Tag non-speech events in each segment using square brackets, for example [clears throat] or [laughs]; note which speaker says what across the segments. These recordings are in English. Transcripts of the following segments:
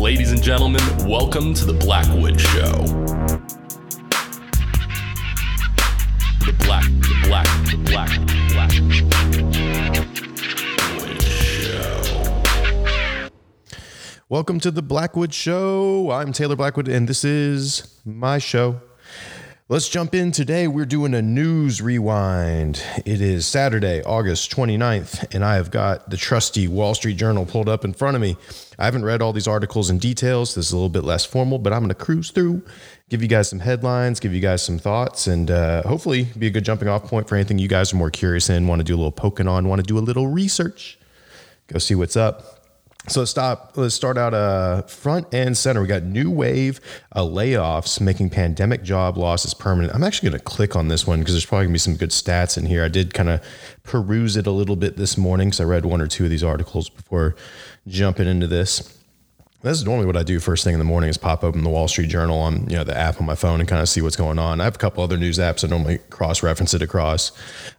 Speaker 1: Ladies and gentlemen, welcome to the Blackwood Show. The Black, the Black, the Black, Black Show.
Speaker 2: Welcome to the Blackwood Show. I'm Taylor Blackwood, and this is my show. Let's jump in today. We're doing a news rewind. It is Saturday, August 29th, and I have got the trusty Wall Street Journal pulled up in front of me. I haven't read all these articles in details. This is a little bit less formal, but I'm going to cruise through, give you guys some headlines, give you guys some thoughts, and uh, hopefully be a good jumping off point for anything you guys are more curious in, want to do a little poking on, want to do a little research. Go see what's up. So let's stop. Let's start out uh, front and center. We got new wave uh, layoffs making pandemic job losses permanent. I'm actually going to click on this one because there's probably going to be some good stats in here. I did kind of peruse it a little bit this morning because I read one or two of these articles before jumping into this. This is normally what I do first thing in the morning is pop open the Wall Street Journal on you know the app on my phone and kind of see what's going on. I have a couple other news apps I normally cross reference it across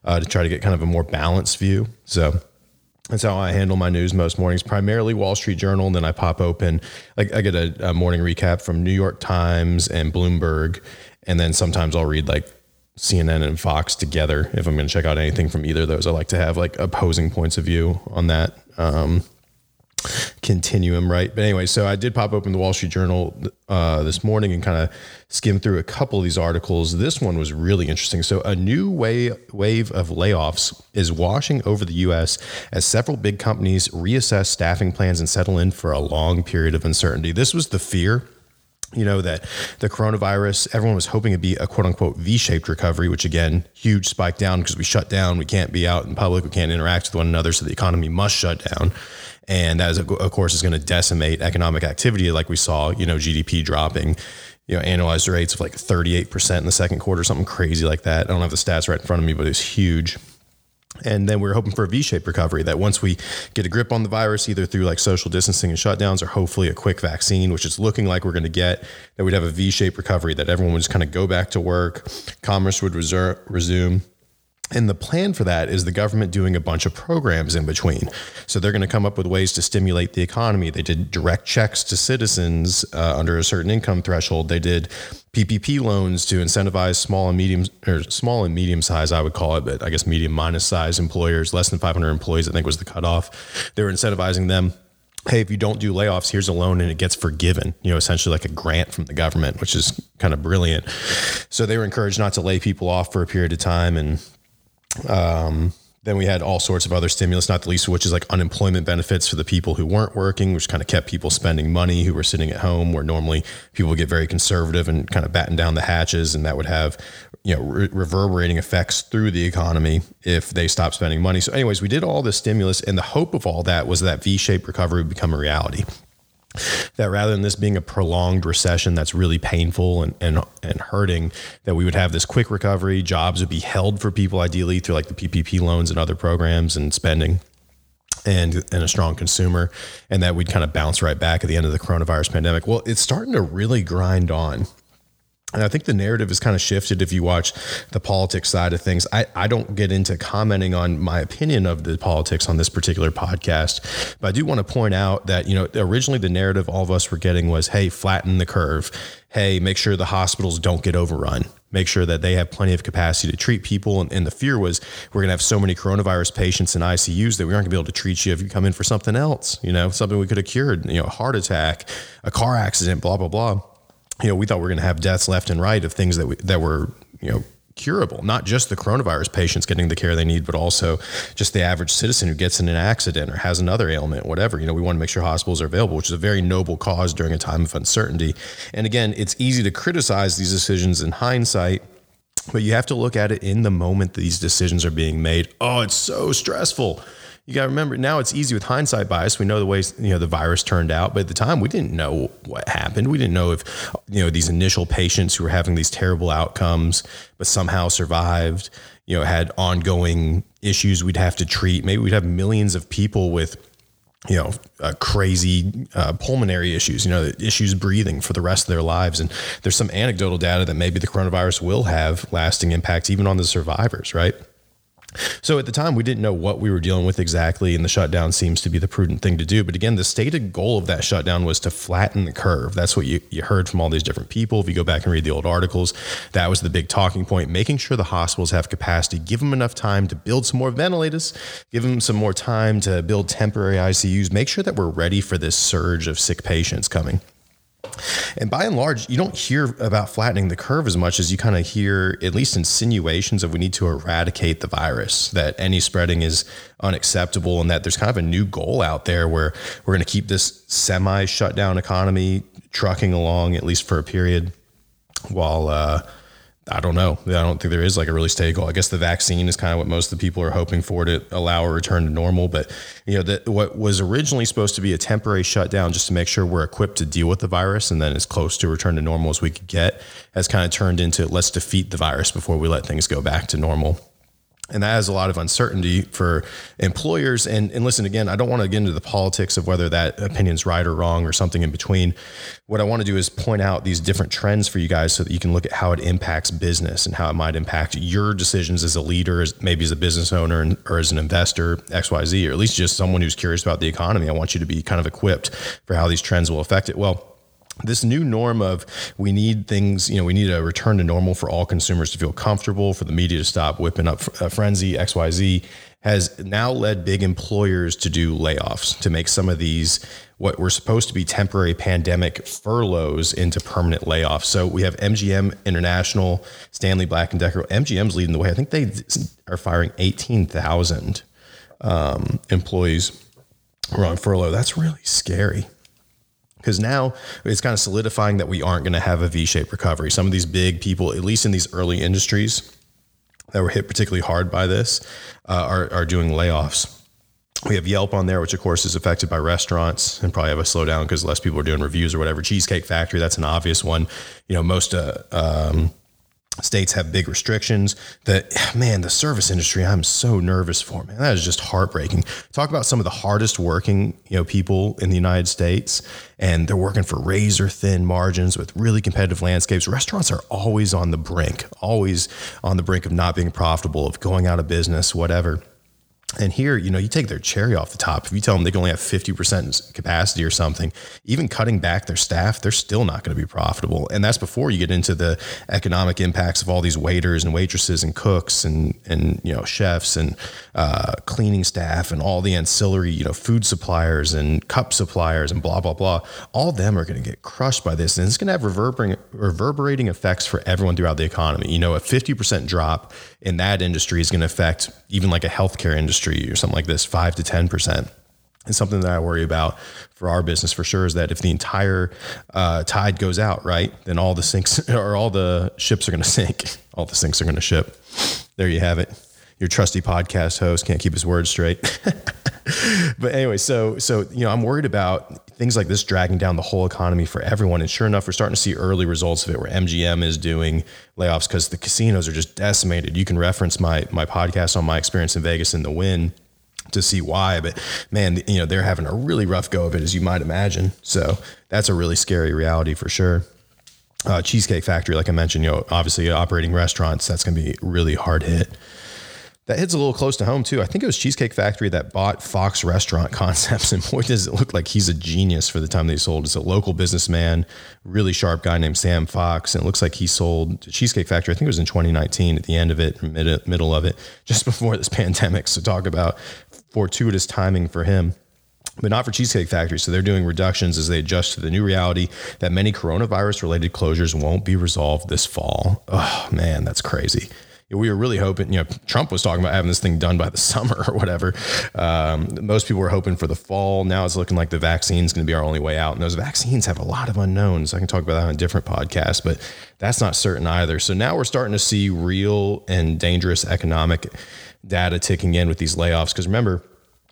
Speaker 2: uh, to try to get kind of a more balanced view. So that's how I handle my news most mornings, primarily Wall Street Journal. And then I pop open, like I get a, a, morning recap from New York Times and Bloomberg. And then sometimes I'll read like CNN and Fox together if I'm going to check out anything from either of those. I like to have like opposing points of view on that. Um, continuum, right? But anyway, so I did pop open the Wall Street Journal uh, this morning and kind of skim through a couple of these articles. This one was really interesting. So, a new wave wave of layoffs is washing over the U.S. as several big companies reassess staffing plans and settle in for a long period of uncertainty. This was the fear you know that the coronavirus everyone was hoping it'd be a quote unquote v-shaped recovery which again huge spike down because we shut down we can't be out in public we can't interact with one another so the economy must shut down and that is of course is going to decimate economic activity like we saw you know gdp dropping you know annualized rates of like 38% in the second quarter something crazy like that. I don't have the stats right in front of me but it's huge. And then we are hoping for a V-shaped recovery that once we get a grip on the virus, either through like social distancing and shutdowns or hopefully a quick vaccine, which is looking like we're going to get, that we'd have a V-shaped recovery, that everyone would just kind of go back to work, commerce would resume, and the plan for that is the government doing a bunch of programs in between. So they're going to come up with ways to stimulate the economy. They did direct checks to citizens uh, under a certain income threshold. They did PPP loans to incentivize small and medium or small and medium size, I would call it, but I guess medium minus size employers, less than 500 employees, I think was the cutoff. They were incentivizing them hey, if you don't do layoffs, here's a loan and it gets forgiven, you know, essentially like a grant from the government, which is kind of brilliant. So they were encouraged not to lay people off for a period of time. And um, then we had all sorts of other stimulus, not the least of which is like unemployment benefits for the people who weren't working, which kind of kept people spending money who were sitting at home, where normally people get very conservative and kind of batten down the hatches, and that would have you know re- reverberating effects through the economy if they stop spending money. So, anyways, we did all this stimulus, and the hope of all that was that V-shaped recovery would become a reality that rather than this being a prolonged recession that's really painful and, and, and hurting, that we would have this quick recovery, jobs would be held for people ideally through like the PPP loans and other programs and spending and and a strong consumer and that we'd kind of bounce right back at the end of the coronavirus pandemic. Well, it's starting to really grind on. And I think the narrative has kind of shifted if you watch the politics side of things. I, I don't get into commenting on my opinion of the politics on this particular podcast, but I do want to point out that, you know, originally the narrative all of us were getting was, hey, flatten the curve. Hey, make sure the hospitals don't get overrun. Make sure that they have plenty of capacity to treat people. And, and the fear was we're going to have so many coronavirus patients in ICUs that we aren't going to be able to treat you if you come in for something else, you know, something we could have cured, you know, a heart attack, a car accident, blah, blah, blah you know, we thought we were going to have deaths left and right of things that we, that were, you know, curable, not just the coronavirus patients getting the care they need, but also just the average citizen who gets in an accident or has another ailment, whatever. You know, we want to make sure hospitals are available, which is a very noble cause during a time of uncertainty. And again, it's easy to criticize these decisions in hindsight. But you have to look at it in the moment these decisions are being made. Oh, it's so stressful you got to remember now it's easy with hindsight bias. We know the way you know the virus turned out, but at the time we didn't know what happened. We didn't know if you know these initial patients who were having these terrible outcomes, but somehow survived. You know, had ongoing issues we'd have to treat. Maybe we'd have millions of people with you know, uh, crazy uh, pulmonary issues, you know, issues breathing for the rest of their lives. And there's some anecdotal data that maybe the coronavirus will have lasting impacts even on the survivors, right? So at the time, we didn't know what we were dealing with exactly, and the shutdown seems to be the prudent thing to do. But again, the stated goal of that shutdown was to flatten the curve. That's what you, you heard from all these different people. If you go back and read the old articles, that was the big talking point, making sure the hospitals have capacity, give them enough time to build some more ventilators, give them some more time to build temporary ICUs, make sure that we're ready for this surge of sick patients coming. And by and large, you don't hear about flattening the curve as much as you kind of hear, at least insinuations of we need to eradicate the virus, that any spreading is unacceptable, and that there's kind of a new goal out there where we're going to keep this semi shutdown economy trucking along, at least for a period, while, uh, I don't know. I don't think there is like a really steady goal. I guess the vaccine is kind of what most of the people are hoping for to allow a return to normal. But you know, that what was originally supposed to be a temporary shutdown just to make sure we're equipped to deal with the virus and then as close to return to normal as we could get has kind of turned into let's defeat the virus before we let things go back to normal and that has a lot of uncertainty for employers. And, and listen, again, I don't want to get into the politics of whether that opinion's right or wrong or something in between. What I want to do is point out these different trends for you guys so that you can look at how it impacts business and how it might impact your decisions as a leader, as maybe as a business owner or as an investor, XYZ, or at least just someone who's curious about the economy. I want you to be kind of equipped for how these trends will affect it. Well, this new norm of we need things, you know, we need a return to normal for all consumers to feel comfortable, for the media to stop whipping up a frenzy, XYZ, has now led big employers to do layoffs to make some of these what were supposed to be temporary pandemic furloughs into permanent layoffs. So we have MGM International, Stanley Black and Decker. MGM's leading the way. I think they are firing 18,000 um, employees who are on furlough. That's really scary because now it's kind of solidifying that we aren't going to have a V-shaped recovery. Some of these big people, at least in these early industries that were hit particularly hard by this, uh, are, are doing layoffs. We have Yelp on there, which of course is affected by restaurants and probably have a slowdown because less people are doing reviews or whatever. Cheesecake Factory, that's an obvious one. You know, most uh, um, states have big restrictions. That man the service industry i'm so nervous for man. That is just heartbreaking. Talk about some of the hardest working you know people in the united states and they're working for razor thin margins with really competitive landscapes. Restaurants are always on the brink always on the brink of not being profitable of going out of business whatever and here, you know, you take their cherry off the top. If you tell them they can only have 50% capacity or something, even cutting back their staff, they're still not going to be profitable. And that's before you get into the economic impacts of all these waiters and waitresses and cooks and, and you know, chefs and uh, cleaning staff and all the ancillary, you know, food suppliers and cup suppliers and blah, blah, blah. All of them are going to get crushed by this. And it's going to have reverberating, reverberating effects for everyone throughout the economy. You know, a 50% drop in that industry is going to affect even like a healthcare industry or something like this, five to 10%. And something that I worry about for our business for sure is that if the entire uh, tide goes out, right, then all the sinks [laughs] or all the ships are going to sink. [laughs] All the sinks are going to ship. There you have it. Your trusty podcast host can't keep his words straight. [laughs] but anyway, so so you know, I'm worried about things like this dragging down the whole economy for everyone. And sure enough, we're starting to see early results of it where MGM is doing layoffs because the casinos are just decimated. You can reference my my podcast on my experience in Vegas in the Wynn to see why. But man, you know, they're having a really rough go of it, as you might imagine. So that's a really scary reality for sure. Uh, Cheesecake Factory, like I mentioned, you know, obviously operating restaurants, that's going to be really hard hit that hits a little close to home too. I think it was Cheesecake Factory that bought Fox Restaurant [laughs] Concepts, and boy, does it look like he's a genius for the time they sold. It's a local businessman, really sharp guy named Sam Fox, and it looks like he sold Cheesecake Factory. I think it was in 2019, at the end of it, mid, middle of it, [laughs] just before this pandemic. So talk about fortuitous timing for him but not for Cheesecake Factory. So they're doing reductions as they adjust to the new reality that many coronavirus related closures won't be resolved this fall. Oh man, that's crazy we were really hoping, you know, Trump was talking about having this thing done by the [laughs] summer or whatever. Um, most people were hoping for the fall. Now it's looking like the vaccine is going to be our only way out. And those vaccines have a lot of unknowns. I can talk about that on a different podcast, but that's not certain either. So now we're starting to see real and dangerous economic data ticking in with these layoffs. Because remember,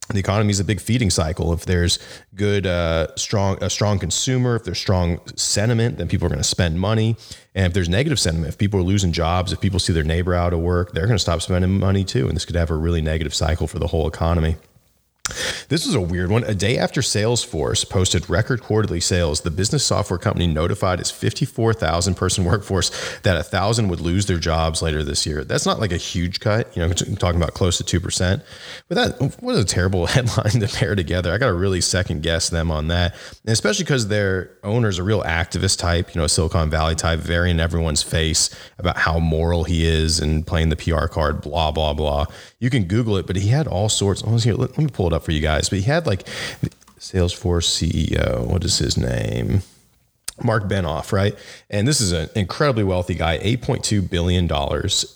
Speaker 2: the economy is a big feeding cycle. If there's good, uh, strong, a strong consumer, if there's strong sentiment, then people are going to spend money. And if there's negative sentiment, if people are losing jobs, if people see their neighbor out of work, they're going to stop spending money too. And this could have a really negative cycle for the whole economy. This was a weird one. A day after Salesforce posted record quarterly sales, the business software company notified its 54,000 person workforce that a thousand would lose their jobs later this year. That's not like a huge cut, you know, talking about close to 2%. But that, was a terrible [laughs] headline to pair together. I got to really second guess them on that. And especially because their owner's a real activist type, you know, Silicon Valley type, very in everyone's face about how moral he is and playing the PR card, blah, blah, blah. You can Google it, but he had all sorts. Oh, let me pull it up for you guys. But he had like Salesforce CEO. What is his name? Marc Benioff, right? And this is an incredibly wealthy guy, $8.2 billion.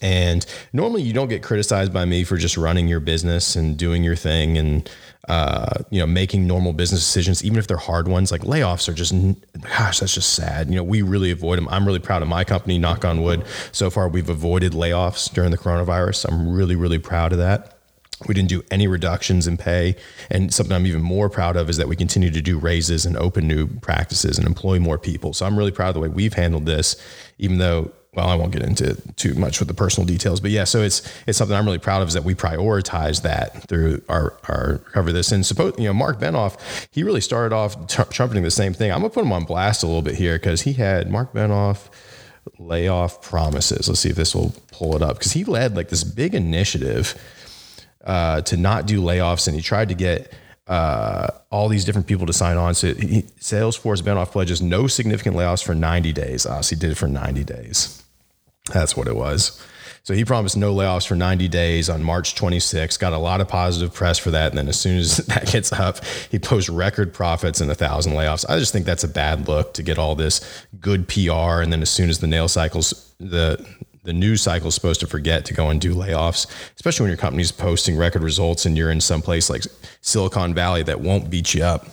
Speaker 2: And normally you don't get criticized by me for just running your business and doing your thing and, uh, you know, making normal business decisions, even if they're hard ones. Like layoffs are just, gosh, that's just sad. You know, we really avoid them. I'm really proud of my company, knock on wood. So far, we've avoided layoffs during the coronavirus. I'm really, really proud of that. We didn't do any reductions in pay. And something I'm even more proud of is that we continue to do raises and open new practices and employ more people. So I'm really proud of the way we've handled this, even though well, I won't get into too much with the personal details, but yeah, so it's it's something I'm really proud of is that we prioritize that through our our cover this. And suppose you know Marc Benioff, he really started off t- trumpeting the same thing. I'm gonna put him on blast a little bit here because he had Marc Benioff layoff promises. Let's see if this will pull it up because he led like this big initiative uh, to not do layoffs, and he tried to get uh, all these different people to sign on. So he, Salesforce Benioff pledges no significant layoffs for 90 days. So he did it for 90 days. That's what it was. So he promised no layoffs for 90 days on March 26. Got a lot of positive press for that. And then as soon as [laughs] that gets up, he posts record profits and a thousand layoffs. I just think that's a bad look to get all this good PR. And then as soon as the nail cycles, the the news cycle is supposed to forget to go and do layoffs, especially when your company's posting record results and you're in some place like Silicon Valley that won't beat you up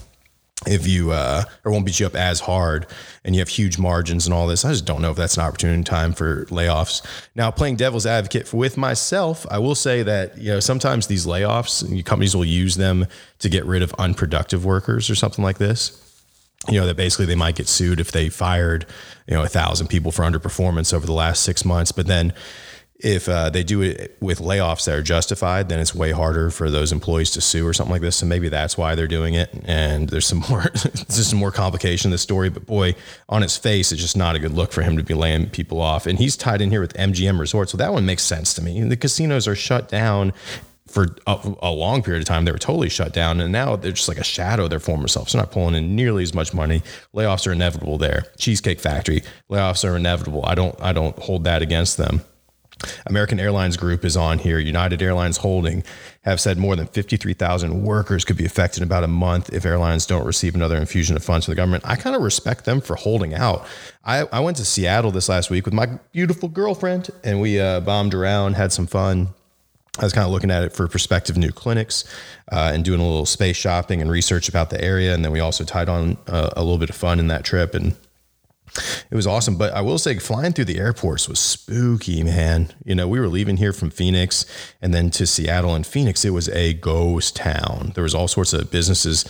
Speaker 2: if you uh, or won't beat you up as hard and you have huge margins and all this. I just don't know if that's an opportune time for layoffs. Now, playing devil's advocate with myself, I will say that you know sometimes these layoffs companies will use them to get rid of unproductive workers or something like this you know that basically they might get sued if they fired you know a thousand people for underperformance over the last six months but then if uh, they do it with layoffs that are justified, then it's way harder for those employees to sue or something like this. So maybe that's why they're doing it. And there's some [laughs] more, there's some more complication in the story. But boy, on its face, it's just not a good look for him to be laying people off. And he's tied in here with MGM Resorts, so that one makes sense to me. The casinos are shut down for a, a, long period of time, they were totally shut down. And now they're just like a shadow of their former selves. They're not pulling in nearly as much money. Layoffs are inevitable there. Cheesecake Factory, layoffs are inevitable. I don't, I don't hold that against them. American Airlines Group is on here. United Airlines Holding have said more than 53,000 workers could be affected in about a month if airlines don't receive another infusion of funds from the government. I kind of respect them for holding out. I, I went to Seattle this last week with my beautiful girlfriend and we uh, bombed around, had some fun I was kind of looking at it for prospective new clinics uh, and doing a little space shopping and research about the area. And then we also tied on uh, a little bit of fun in that trip. And it was awesome. But I will say, flying through the airports was spooky, man. You know, we were leaving here from Phoenix and then to Seattle. And Phoenix, it was a ghost town. There was all sorts of businesses,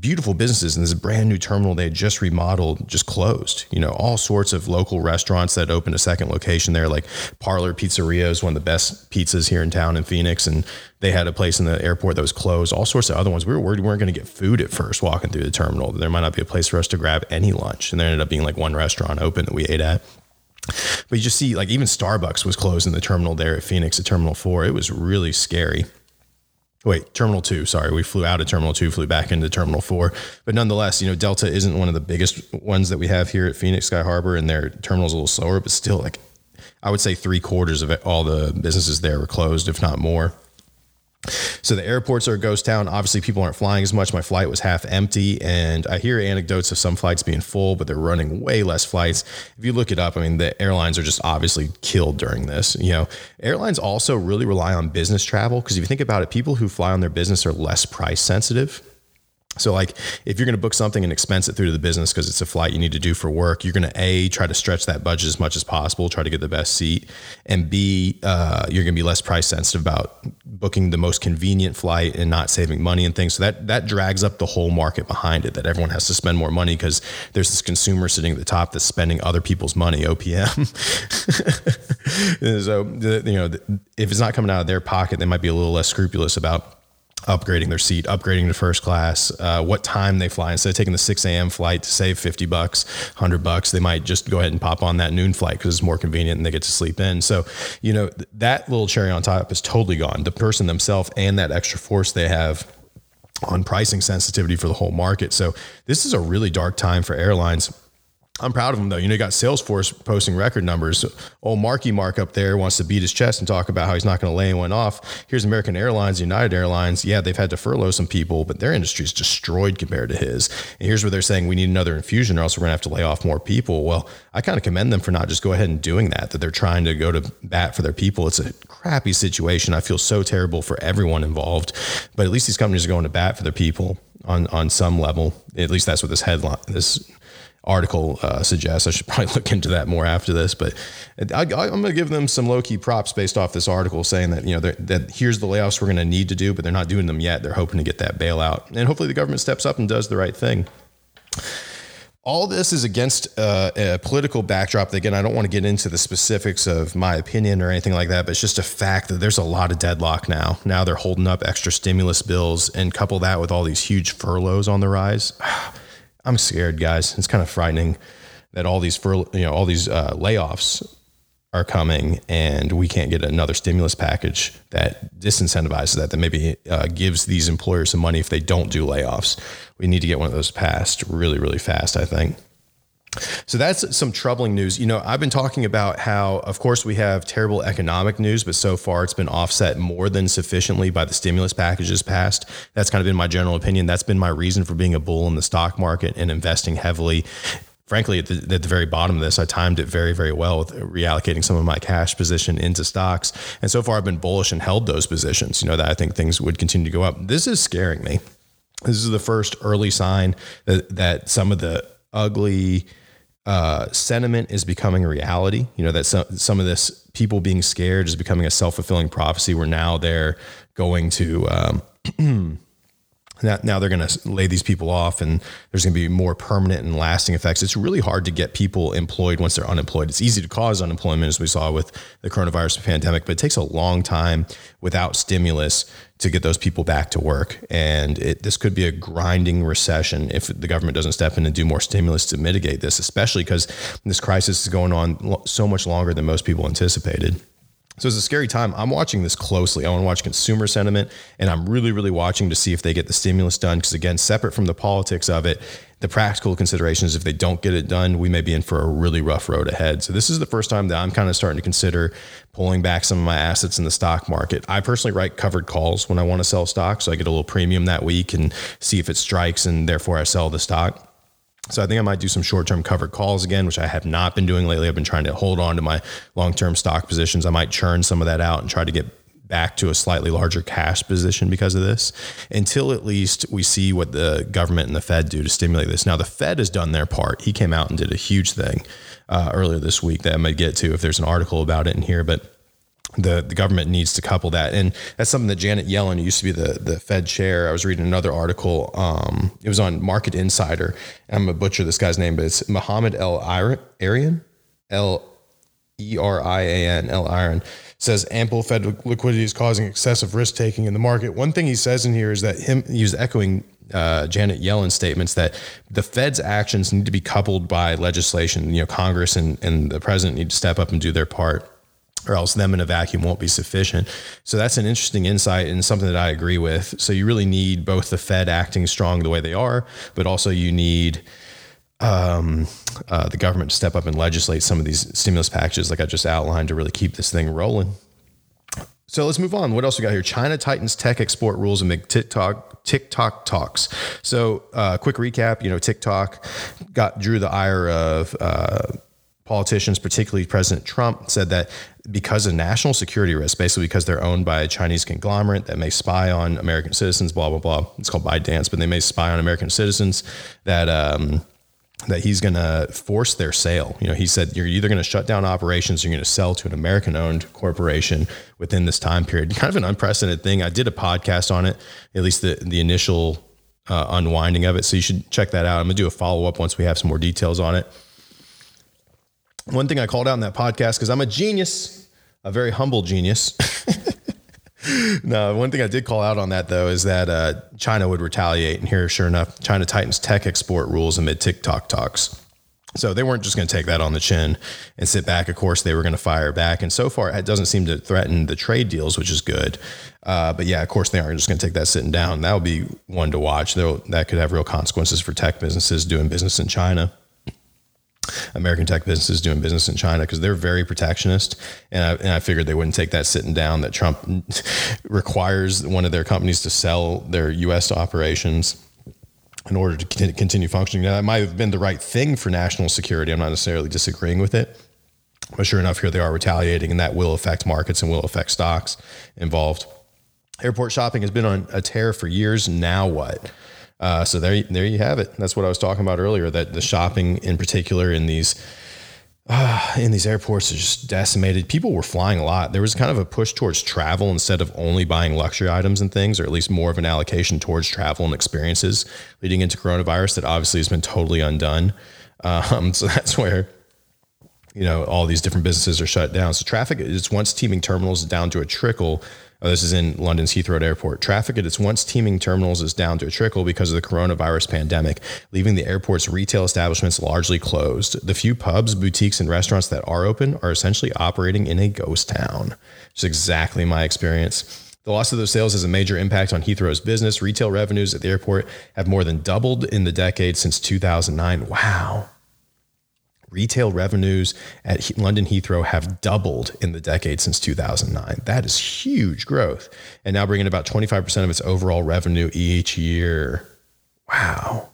Speaker 2: beautiful businesses. And this brand new terminal they had just remodeled, just closed. You know, all sorts of local restaurants that opened a second location there, like Parlor Pizzeria is one of the best pizzas here in town in Phoenix. And they had a place in the airport that was closed, all sorts of other ones. We were worried we weren't going to get food at first walking through the terminal. There might not be a place for us to grab any lunch. And there ended up being like one restaurant open that we ate at. But you just see, like, even Starbucks was closed in the terminal there at Phoenix at Terminal 4. It was really scary. Wait, Terminal 2, sorry. We flew out of Terminal 2, flew back into Terminal 4. But nonetheless, you know, Delta isn't one of the biggest ones that we have here at Phoenix Sky Harbor, and their terminal's a little slower, but still, like, I would say three quarters of it, all the businesses there were closed, if not more. So the airports are a ghost town. Obviously, people aren't flying as much. My flight was half empty, and I hear anecdotes of some flights being full, but they're running way less flights. If you look it up, I mean, the airlines are just obviously killed during this. You know, airlines also really rely on business travel because if you think about it, people who fly on their business are less price sensitive. So, like, if you're going to book something and expense it through to the business because it's a flight you need to do for work, you're going to a try to stretch that budget as much as possible, try to get the best seat, and b uh, you're going to be less price sensitive about booking the most convenient flight and not saving money and things. So that that drags up the whole market behind it. That everyone has to spend more money because there's this consumer sitting at the top that's spending other people's money. OPM. [laughs] so you know, if it's not coming out of their pocket, they might be a little less scrupulous about upgrading their seat, upgrading to first class, uh, what time they fly. Instead of taking the 6 a.m. flight to save 50 bucks, 100 bucks, they might just go ahead and pop on that noon flight because it's more convenient and they get to sleep in. So, you know, th- that little cherry on top is totally gone. The person themselves and that extra force they have on pricing sensitivity for the whole market. So, this is a really dark time for airlines I'm proud of him though. You know, you got Salesforce posting record numbers. Old Marky Mark up there wants to beat his chest and talk about how he's not going to lay anyone off. Here's American Airlines, United Airlines. Yeah, they've had to furlough some people, but their industry is destroyed compared to his. And here's where they're saying we need another infusion or else we're going to have to lay off more people. Well, I kind of commend them for not just go ahead and doing that, that they're trying to go to bat for their people. It's a crappy situation. I feel so terrible for everyone involved, but at least these companies are going to bat for their people on, on some level. At least that's what this headline, this article uh, suggests. I should probably [laughs] look into that more after this, but I, am going to give them some low key props based off this article saying that you know that here's the layoffs we're going to need to do, but they're not doing them yet. They're hoping to get that bailout, and hopefully the government steps up and does the right thing. All this is against uh, a political backdrop. That, again, I don't want to get into the specifics of my opinion or anything like that, but it's just a fact that there's a lot of deadlock now. Now they're holding up extra stimulus bills, and couple that with all these huge furloughs on the rise. [sighs] I'm scared, guys. It's kind of frightening that all these fur, you know, all these uh, layoffs are coming, and we can't get another stimulus package that disincentivizes that. That maybe uh, gives these employers some money if they don't do layoffs. We need to get one of those passed really, really fast. I think. So that's some troubling news. You know, I've been talking about how, of course, we have terrible economic news, but so far it's been offset more than sufficiently by the stimulus packages passed. That's kind of been my general opinion. That's been my reason for being a bull in the stock market and investing heavily. Frankly, at the, at the very bottom of this, I timed it very, very well with reallocating some of my cash position into stocks. And so far, I've been bullish and held those positions, you know, that I think things would continue to go up. This is scaring me. This is the first early sign that, that some of the ugly, uh, sentiment is becoming a reality. You know that some some of this people being scared is becoming a self fulfilling prophecy. Where now they're going to um, [clears throat] now they're going to lay these people off and there's going to be more permanent and lasting effects. It's really hard to get people employed once they're unemployed. It's easy to cause unemployment, as we saw with the coronavirus pandemic, but it takes a long time without stimulus to get those people back to work. And it, this could be a grinding recession if the government doesn't step in and do more stimulus to mitigate this, especially because this crisis is going on so much longer than most people anticipated. So it's a scary time. I'm watching this closely. I want to watch consumer sentiment, and I'm really, really watching to see if they get the stimulus done. Because again, separate from the politics of it, the practical considerations, if they don't get it done, we may be in for a really rough road ahead. So this is the first time that I'm kind of starting to consider pulling back some of my assets in the stock market. I personally write covered calls when I want to sell stock, so I get a little premium that week and see if it strikes, and therefore I sell the stock. So I think I might do some short-term covered calls again, which I have not been doing lately. I've been trying to hold on to my long-term stock positions. I might churn some of that out and try to get back to a slightly larger cash position because of this until at least we see what the government and the Fed do to stimulate this. Now, the Fed has done their part. He came out and did a huge thing uh, earlier this week that I might get to if there's an article about it in here. But the, the government needs to couple that. And that's something that Janet Yellen, who used to be the, the Fed chair, I was reading another article. Um, it was on Market Insider. I'm going to butcher this guy's name, but it's Mohammed El Arian, L E R I A N, El-Erian, says ample Fed liquidity is causing excessive risk taking in the market. One thing he says in here is that him, he was echoing uh, Janet Yellen's statements that the Fed's actions need to be coupled by legislation. You know, Congress and, and the president need to step up and do their part or else them in a vacuum won't be sufficient. So that's an interesting insight and something that I agree with. So you really need both the Fed acting strong the way they are, but also you need um, uh, the government to step up and legislate some of these stimulus packages, like I just outlined, to really keep this thing rolling. So let's move on. What else we got here? China tightens tech export rules amid TikTok TikTok talks. So, uh, quick recap. You know, TikTok got drew the ire of uh, politicians, particularly President Trump, said that because of national security risk, basically because they're owned by a Chinese conglomerate that may spy on American citizens, blah blah blah. It's called ByteDance, but they may spy on American citizens. That um, that he's going to force their sale. You know, he said you're either going to shut down operations, or you're going to sell to an American-owned corporation within this time period. Kind of an unprecedented thing. I did a podcast on it, at least the the initial uh, unwinding of it. So you should check that out. I'm going to do a follow up once we have some more details on it. One thing I called out in that podcast because I'm a genius, a very humble genius. [laughs] no, one thing I did call out on that though is that uh, China would retaliate, and here, sure enough, China tightens tech export rules amid TikTok talks. So they weren't just going to take that on the chin and sit back. Of course, they were going to fire back, and so far it doesn't seem to threaten the trade deals, which is good. Uh, but yeah, of course, they aren't just going to take that sitting down. That would be one to watch. Though that could have real consequences for tech businesses doing business in China. American tech businesses doing business in China because they're very protectionist. And I, and I figured they wouldn't take that sitting down that Trump [laughs] requires one of their companies to sell their U.S. operations in order to continue functioning. Now, that might have been the right thing for national security. I'm not necessarily disagreeing with it. But sure enough, here they are retaliating, and that will affect markets and will affect stocks involved. Airport shopping has been on a tear for years. Now what? Uh, so there, there you have it. That's what I was talking about earlier. That the shopping, in particular, in these uh, in these airports, is just decimated. People were flying a lot. There was kind of a push towards travel instead of only buying luxury items and things, or at least more of an allocation towards travel and experiences, leading into coronavirus. That obviously has been totally undone. Um, [laughs] so that's where you know all these different businesses are shut down. So traffic is once teeming terminals down to a trickle Oh, this is in London's Heathrow Airport. Traffic at its once teeming terminals is down to a trickle because of the coronavirus pandemic, leaving the airport's retail establishments largely closed. The few pubs, boutiques, and restaurants that are open are essentially operating in a ghost town. It's exactly my experience. The loss of those sales has a major impact on Heathrow's business. Retail revenues at the airport have more than doubled in the decade since 2009. Wow. Retail revenues at London Heathrow have doubled in the decade since 2009. That is huge growth. And now bringing about 25% of its overall revenue each year. Wow.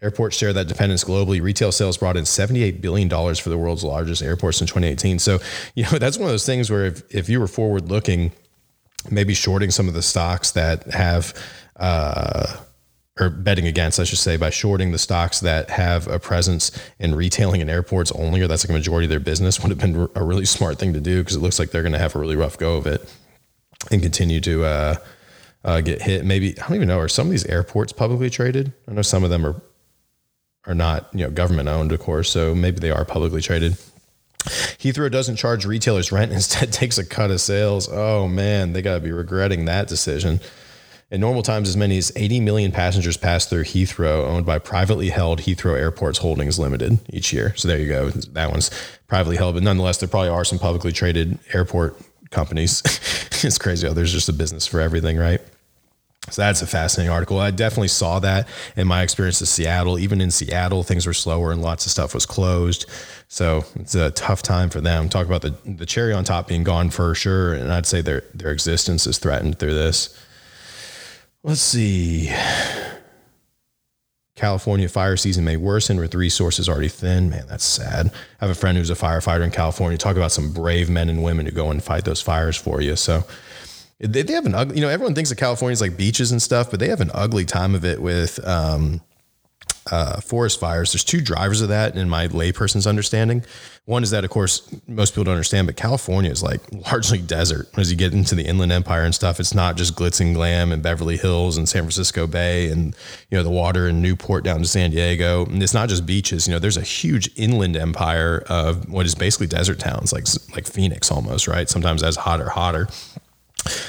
Speaker 2: Airports share that dependence globally. Retail sales brought in $78 billion for the world's largest airports in 2018. So, you know, [laughs] that's one of those things where if, if you were forward looking, maybe shorting some of the stocks that have, uh, or betting against, I should say, by shorting the stocks that have a presence in retailing and airports only, or that's like a majority of their business, [laughs] would have been a really smart thing to do because it looks like they're going to have a really rough go of it and continue to uh, uh, get hit. Maybe I don't even know. Are some of these airports publicly traded? I know some of them are are not, you know, government owned, of course. So maybe they are publicly traded. Heathrow doesn't charge retailers rent; [laughs] instead takes a cut of sales. Oh man, they got to be regretting that decision. In normal times, as many as 80 million passengers pass through Heathrow, owned by privately held Heathrow Airports Holdings Limited each year. So there you go. That one's privately held, but nonetheless, there probably are some publicly traded airport companies. [laughs] it's crazy how there's just a business for everything, right? So that's a fascinating article. I definitely saw that in my experience in Seattle. Even in Seattle, things were slower and lots of stuff was closed. So it's a tough time for them. Talk about the the cherry on top being gone for sure, and I'd say their their existence is threatened through this. Let's see. California fire season may worsen with resources already thin. Man, that's sad. I have a friend who's a firefighter in California. Talk about some brave men and women who go and fight those fires for you. So they, they have an ugly, you know, everyone thinks of California is like beaches and stuff, but they have an ugly time of it with um, uh, forest fires. There's two drivers of that in my layperson's understanding. One is that, of course, most people don't understand, but California is like [laughs] largely desert. As you get into the Inland Empire and stuff, it's not just glitz and glam and Beverly Hills and San Francisco Bay and you know the water in Newport down to San Diego. And it's not just beaches. You know, there's a huge inland empire of what is basically desert towns, like like Phoenix almost, right? Sometimes as hot or hotter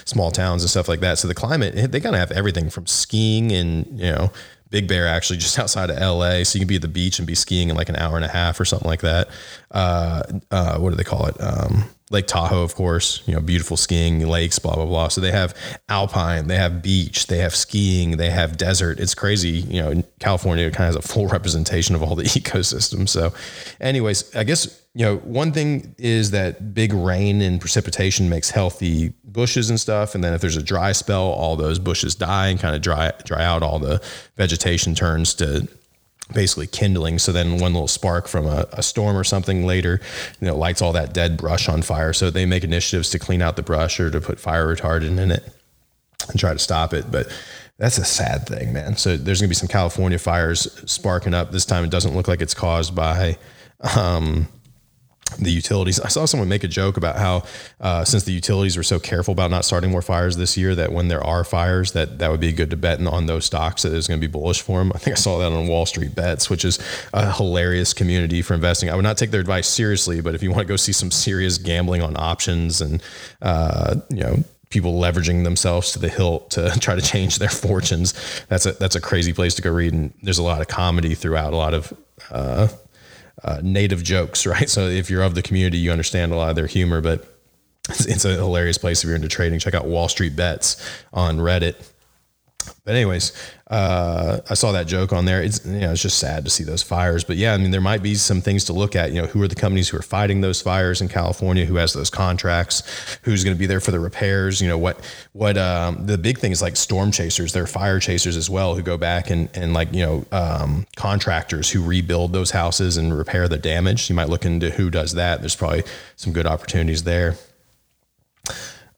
Speaker 2: small towns and stuff like that. So the climate, they kind of have everything from skiing and, you know, Big Bear actually just [laughs] outside of LA. So you can be at the beach and be skiing in like an hour and a half or something like that. Uh, uh, what do they call it? Um, Lake Tahoe, of course, you know, beautiful skiing lakes, blah, blah, blah. So they have alpine, they have beach, they have skiing, they have desert. It's crazy. You know, California kind of has a full [laughs] representation of all the [laughs] ecosystems. So, anyways, I guess, you know, one thing is that big rain and precipitation makes healthy bushes and stuff. And then if there's a dry spell, all those bushes die and kind of dry, dry out. All the vegetation turns to basically kindling. So then one little spark from a, a, storm or something later, you know, lights all that dead brush on fire. So they make initiatives to clean out the brush or to put fire retardant in it and try to stop it. But that's a sad thing, man. So there's going to be some California fires sparking up. This time it doesn't look like it's caused by, um, the utilities. I saw someone make a joke about how uh, since the utilities were so careful about not starting more fires this year, that when there are fires, that that would be good to bet on those stocks that is going to be bullish for them. I think I saw that on Wall Street Bets, which is a hilarious community for investing. I would not take their advice seriously, but if you want to go see some serious gambling on options and uh, you know people leveraging themselves to the hilt to [laughs] try to change their fortunes, that's a that's a crazy place to go read. And there's a lot of comedy throughout, a lot of uh, uh, native jokes, [laughs] right? So if you're of the community, you understand a lot of their humor, but it's, it's a hilarious place if you're into trading. Check out Wall Street Bets on Reddit. But anyways, uh, I saw that joke on there. It's you know it's just sad to see those fires. But yeah, I mean there might be some things to look at. You know, who are the companies who are fighting those fires in California? Who has those contracts? Who's going to be there for the repairs? You know what what um, the big thing is like storm chasers. They're fire chasers as well who go back and and like you know um, contractors who rebuild those houses and repair the damage. You might look into who does that. There's probably some good opportunities there.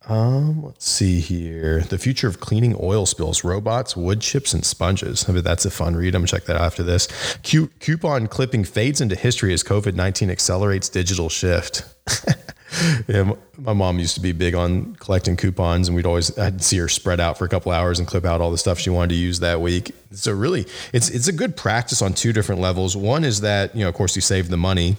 Speaker 2: Um, let's see here. The future of cleaning oil spills, robots, wood chips, and sponges. I mean, that's a fun read. I'm gonna check that out after this. Cu- coupon clipping fades into history as COVID 19 accelerates digital shift. [laughs] yeah, my mom used to be big on collecting coupons, and we'd always I'd see her spread out for a couple hours and clip out all the stuff she wanted to use that week. So really, it's it's a good practice on two different levels. One is that you know, of course, you save the money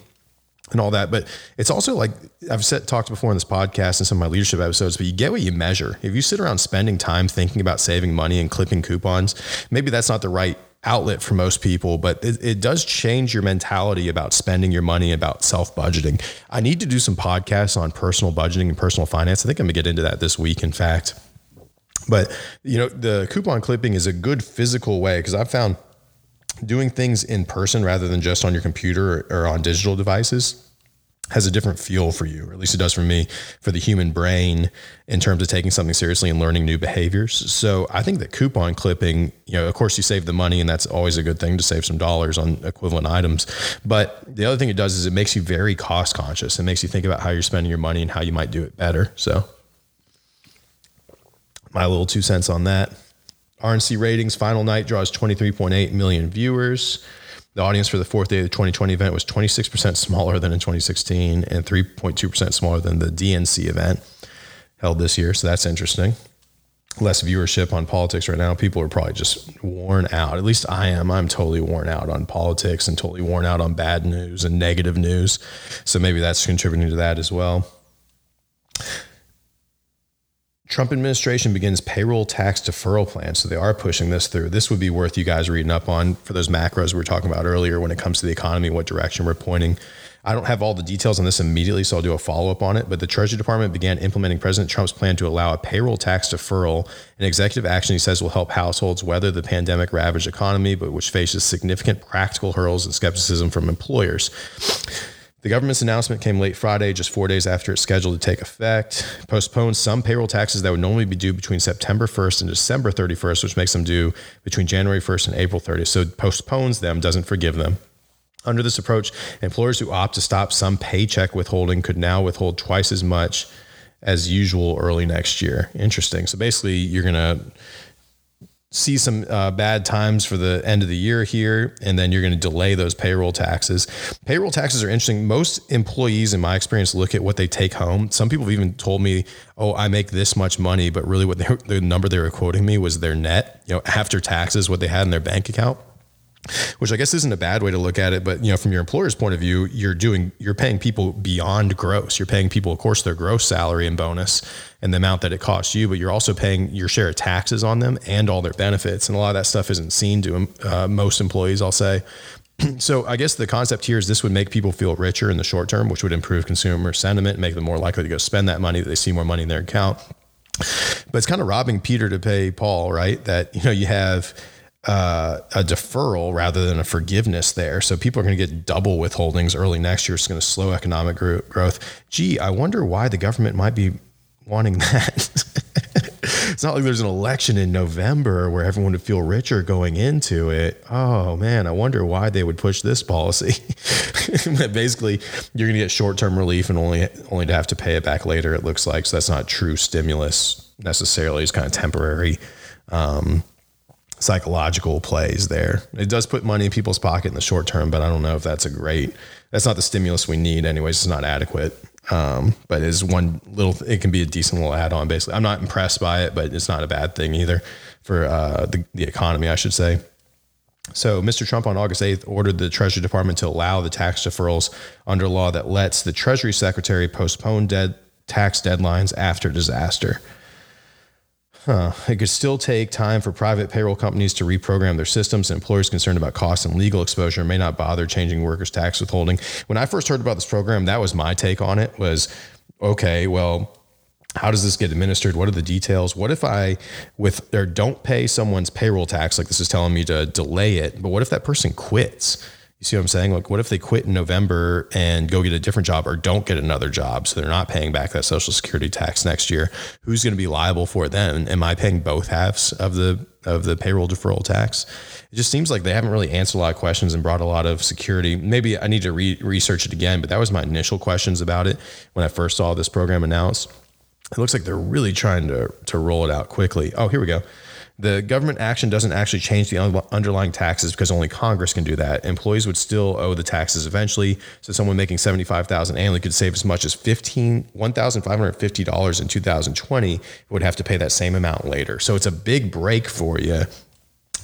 Speaker 2: and all that. But it's also like I've said talked before in this podcast and some of my leadership episodes, but you get what you measure. If you sit around spending time thinking about saving money and clipping coupons, maybe that's not the right outlet for most people, but it, it does change your mentality about spending your money, about self budgeting. I need to do some podcasts on personal budgeting and personal finance. I think I'm gonna get into that this week, in fact. But you know, the coupon clipping is a good physical way because I've found doing things in person rather than just on your computer or, or on digital devices has a different feel for you, or at least it does for me, for the human brain in terms of taking something seriously and learning new behaviors. So I think that coupon clipping, you know, of course you save the money and that's always a good thing to save some dollars on equivalent items. But the other thing it does is it makes you very cost conscious. It makes you think about how you're spending your money and how you might do it better. So my little two cents on that. RNC ratings final night draws 23.8 million viewers. The audience for the fourth day of the 2020 event was 26% smaller than in 2016 and 3.2% smaller than the DNC event held this year. So that's interesting. Less viewership on politics right now. People are probably just worn out. At least I am. I'm totally worn out on politics and totally worn out on bad news and negative news. So maybe that's contributing to that as well. Trump administration begins payroll tax deferral plan. So they are pushing this through. This would be worth you guys reading up on for those macros we were talking about earlier when it comes to the economy, what direction we're pointing. I don't have all the details on this immediately, so I'll do a follow up on it. But the Treasury Department began implementing President Trump's plan to allow a payroll tax deferral, an executive action he says will help households weather the pandemic ravaged economy, but which faces significant practical hurdles and skepticism from employers. The government's announcement came late Friday, just four days after it's scheduled to take effect. Postponed some payroll taxes that would normally be due between September 1st and December 31st, which makes them due between January 1st and April 30th. So postpones them, doesn't forgive them. Under this approach, employers who opt to stop some paycheck withholding could now withhold twice as much as usual early next year. Interesting. So basically, you're going to see some uh, bad times for the end of the year here, and then you're going to delay those payroll taxes. Payroll taxes are interesting. Most employees, in my experience, look at what they take home. Some people have even told me, "Oh, I make this much money," but really, what they, [laughs] the number they were quoting me was their net, you know, after taxes, what they had in their bank account which I guess isn't a bad way to look at it. But you know, from your employer's point of view, you're doing you're paying people beyond gross. You're paying people, of course, their gross salary and bonus and the amount that it costs you, but you're also paying your share of taxes on them and all their benefits. And a lot of that stuff isn't seen to uh, most employees. I'll say. [clears throat] so I guess the concept here is this would make people feel richer in the short term, which would improve consumer sentiment, make them more likely to go spend that money that they see more money in their account. But it's kind of robbing Peter to pay Paul, right? That you know you have uh, a deferral rather than a forgiveness there. So people are going to get double withholdings early next year. It's going to slow economic gro- growth. Gee, I wonder why the government might be wanting that. [laughs] it's not like there's an election in November where everyone would feel richer going into it. Oh man, I wonder why they would push this policy. [laughs] Basically, you're going to get short-term relief and only only to have to pay it back later. It looks like so that's not true stimulus necessarily. It's kind of temporary. Um, psychological plays there. It does put money in people's pocket in the short term, but I don't know if that's a great. That's not the stimulus we need, anyways. It's not adequate. Um, but is one little. It can be a decent little add-on. Basically, I'm not impressed by it, but it's not a bad thing either for uh, the the economy, I should say. So, Mr. Trump on August 8th ordered the Treasury Department to allow the tax deferrals under law that lets the Treasury Secretary postpone dead tax deadlines after disaster. Huh. It could still take time for private payroll companies to reprogram their systems. Employers concerned about cost and legal exposure may not bother changing workers' tax withholding. When I first heard about this program, that was my take on it. Was okay. Well, how does this get administered? What are the details? What if I with or don't pay someone's payroll tax like this is telling me to delay it, but what if that person quits? You see what I'm saying? Like what if they quit in November and go get a different job or don't get another job so they're not paying back that social security tax next year? Who's going to be liable for it then? Am I paying both halves of the of the payroll deferral tax? It just seems like they haven't really answered a lot of questions and brought a lot of security. Maybe I need to re- research it again, but that was my initial questions about it when I first saw this program announced it looks like they're really trying to to roll it out quickly. Oh, here we go. The government action doesn't actually change the underlying taxes because only Congress can do that. Employees would still owe the taxes eventually. So someone making seventy five thousand annually could save as much as fifteen one thousand five hundred fifty dollars in two thousand twenty. Would have to pay that same amount later. So it's a big break for you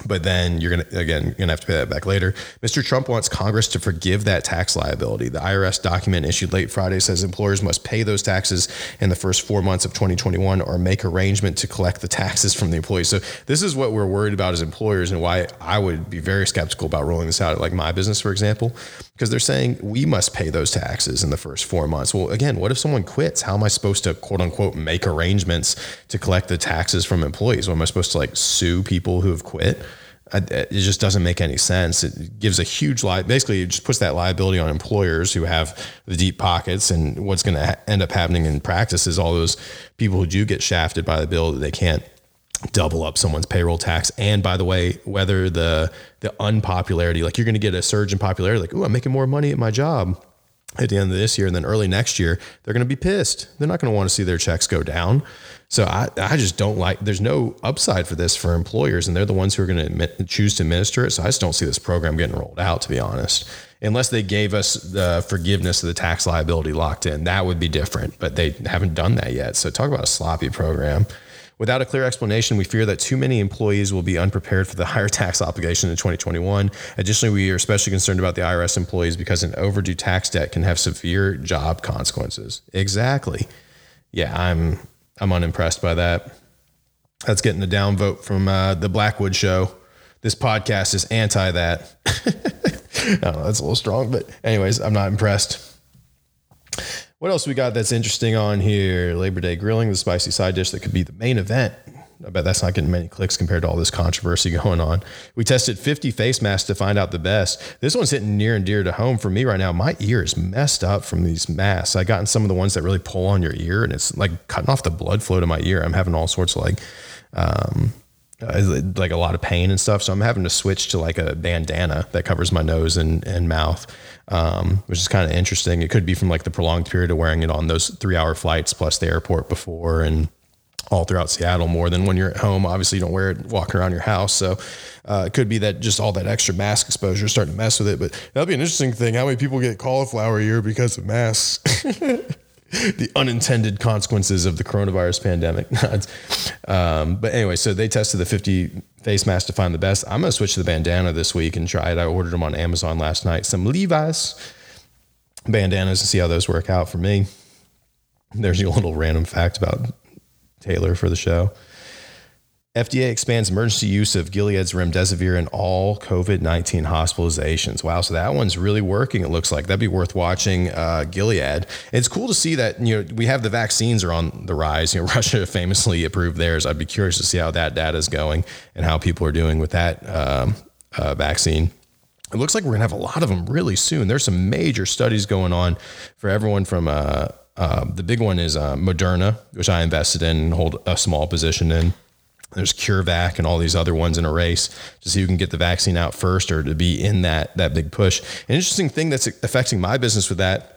Speaker 2: but then you're gonna again you're gonna have to pay that back later. Mr. Trump wants Congress to forgive that tax liability. The IRS document issued late Friday says employers must pay those taxes in the first four months of 2021 or make arrangement to collect the taxes from the employees. So this is what we're worried about as employers and why I would be very skeptical about rolling this out at like my business, for example, because they're saying we must pay those taxes in the first four months. Well, again, what if someone quits? How am I supposed to quote unquote make arrangements to collect the taxes from employees? Or am I supposed to like sue people who have quit? It just doesn't make any sense. It gives a huge li Basically, it just puts that liability on employers who have the deep pockets. And what's going to end up happening in practice is all those people who do get shafted by the bill that they can't double up someone's payroll tax. And by the way, whether the the unpopularity, like you're going to get a surge in popularity, like, oh, I'm making more money at my job at the end of this year and then early next year, they're going to be pissed. They're not going to want to see their checks go down. So I, I just don't like, there's no upside for this for employers and they're the ones who are going to choose to administer it. So I just don't see this program getting rolled out, to be honest, unless they gave us the forgiveness of the tax liability locked in. That would be different, but they haven't done that yet. So talk about a sloppy program. Without a clear explanation, we fear that too many employees will be unprepared for the higher tax obligation in 2021. Additionally, we are especially concerned about the IRS employees because an overdue tax debt can have severe job consequences. Exactly. Yeah, I'm I'm unimpressed by that. That's getting a downvote from uh, the Blackwood Show. This podcast is anti that. [laughs] Know, that's a little strong, but anyways, I'm not impressed. What else we got that's interesting on here? Labor Day grilling, the spicy side dish that could be the main event. I bet that's not getting many clicks compared to all this controversy [laughs] going on. We tested 50 face masks to find out the best. This one's hitting near and dear to home for me right now. My ear is messed up from these masks. I gotten some of the ones that really pull on your ear and it's like cutting off the blood flow to my ear. I'm having all sorts of like, um, uh, like a lot of pain and stuff. So I'm having to switch to like a bandana that covers my nose and, and mouth um, which is kind of interesting. It could be from like the prolonged period of wearing it on those three hour flights plus the airport before and all throughout Seattle more than when you're at home. Obviously, you don't wear it walking around your house. So uh, it could be that just all that extra mask exposure is starting to mess with it. But that'd be an interesting thing. How many people get cauliflower ear because of masks? [laughs] the unintended consequences of the coronavirus pandemic. [laughs] um, but anyway, so they tested the 50 face masks to find the best. I'm going to switch to the bandana this week and try it. I ordered them on Amazon last night. Some Levi's bandanas to see how those work out for me. There's your little random fact about Taylor for the show. FDA expands emergency use of Gilead's remdesivir in all COVID 19 hospitalizations. Wow. So that one's really working, it looks like. That'd be worth watching uh, Gilead. It's cool to see that, you know, we have the vaccines are on the rise. You know, [laughs] Russia famously approved theirs. I'd be curious to see how that data is going and how people are doing with that um, uh, vaccine. It looks like we're going to have a lot of them really soon. There's some major studies going on for everyone from, uh, uh the big one is uh, Moderna, which I invested in and hold a small position in. There's CureVac and all these other ones in a race to see who can get the vaccine out first or to be in that that big push. An interesting thing that's affecting my business with that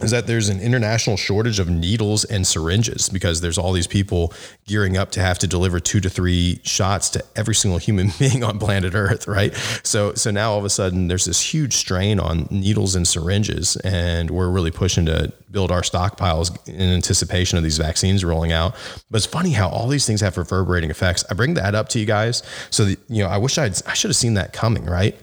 Speaker 2: is that there's an international shortage of needles and syringes because there's all these people gearing up to have to deliver two to three shots to every single human [laughs] being on planet Earth, right? So so now all of a sudden there's this huge strain on needles and syringes, and we're really pushing to build our stockpiles in anticipation of these vaccines rolling out. But it's funny how all these things have reverberating effects. I bring that up to you guys so that you know I wish I'd I should have seen that coming, right?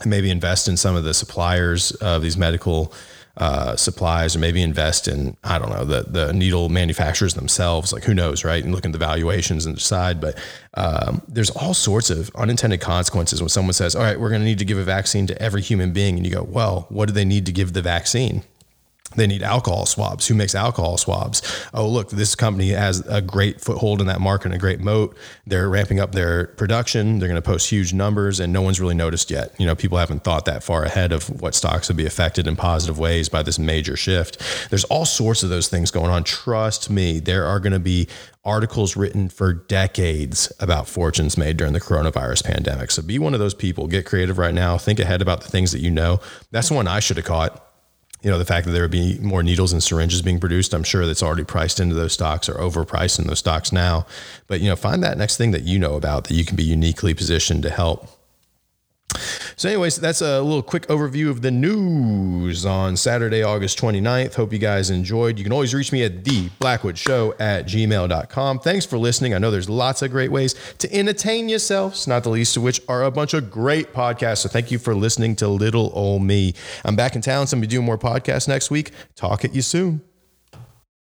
Speaker 2: And maybe invest in some of the suppliers of these medical uh, supplies, or maybe invest in I don't know the the needle manufacturers themselves. Like who knows, right? And look at the valuations and decide. But um, there's all sorts of unintended consequences when someone says, "All right, we're going to need to give a vaccine to every human being," and you go, "Well, what do they need to give the vaccine?" They need alcohol swabs. Who makes alcohol swabs? Oh, look, this company has a great foothold in that market and a great moat. They're ramping up their production. They're going to post huge numbers, and no one's really noticed yet. You know, people haven't thought that far ahead of what stocks would be affected in positive ways by this major shift. There's all sorts of those things going on. Trust me, there are going to be articles written for decades about fortunes made during the coronavirus pandemic. So be one of those people. Get creative right now. Think ahead about the things that you know. That's one I should have caught you know, the fact that there would be more needles and syringes being produced, I'm sure that's already priced into those stocks or overpriced in those stocks now. But, you know, find that next thing that you know about that you can be uniquely positioned to help so, anyways, that's a little quick overview of the news on Saturday, August 29th. Hope you guys enjoyed. You can always reach me at the Blackwood Show at gmail.com. Thanks for listening. I know there's lots of great ways to entertain yourselves, not the least of which are a bunch of great podcasts. So, thank you for listening to Little Old Me. I'm back in town, so I'm going to be doing more podcasts next week. Talk at you soon.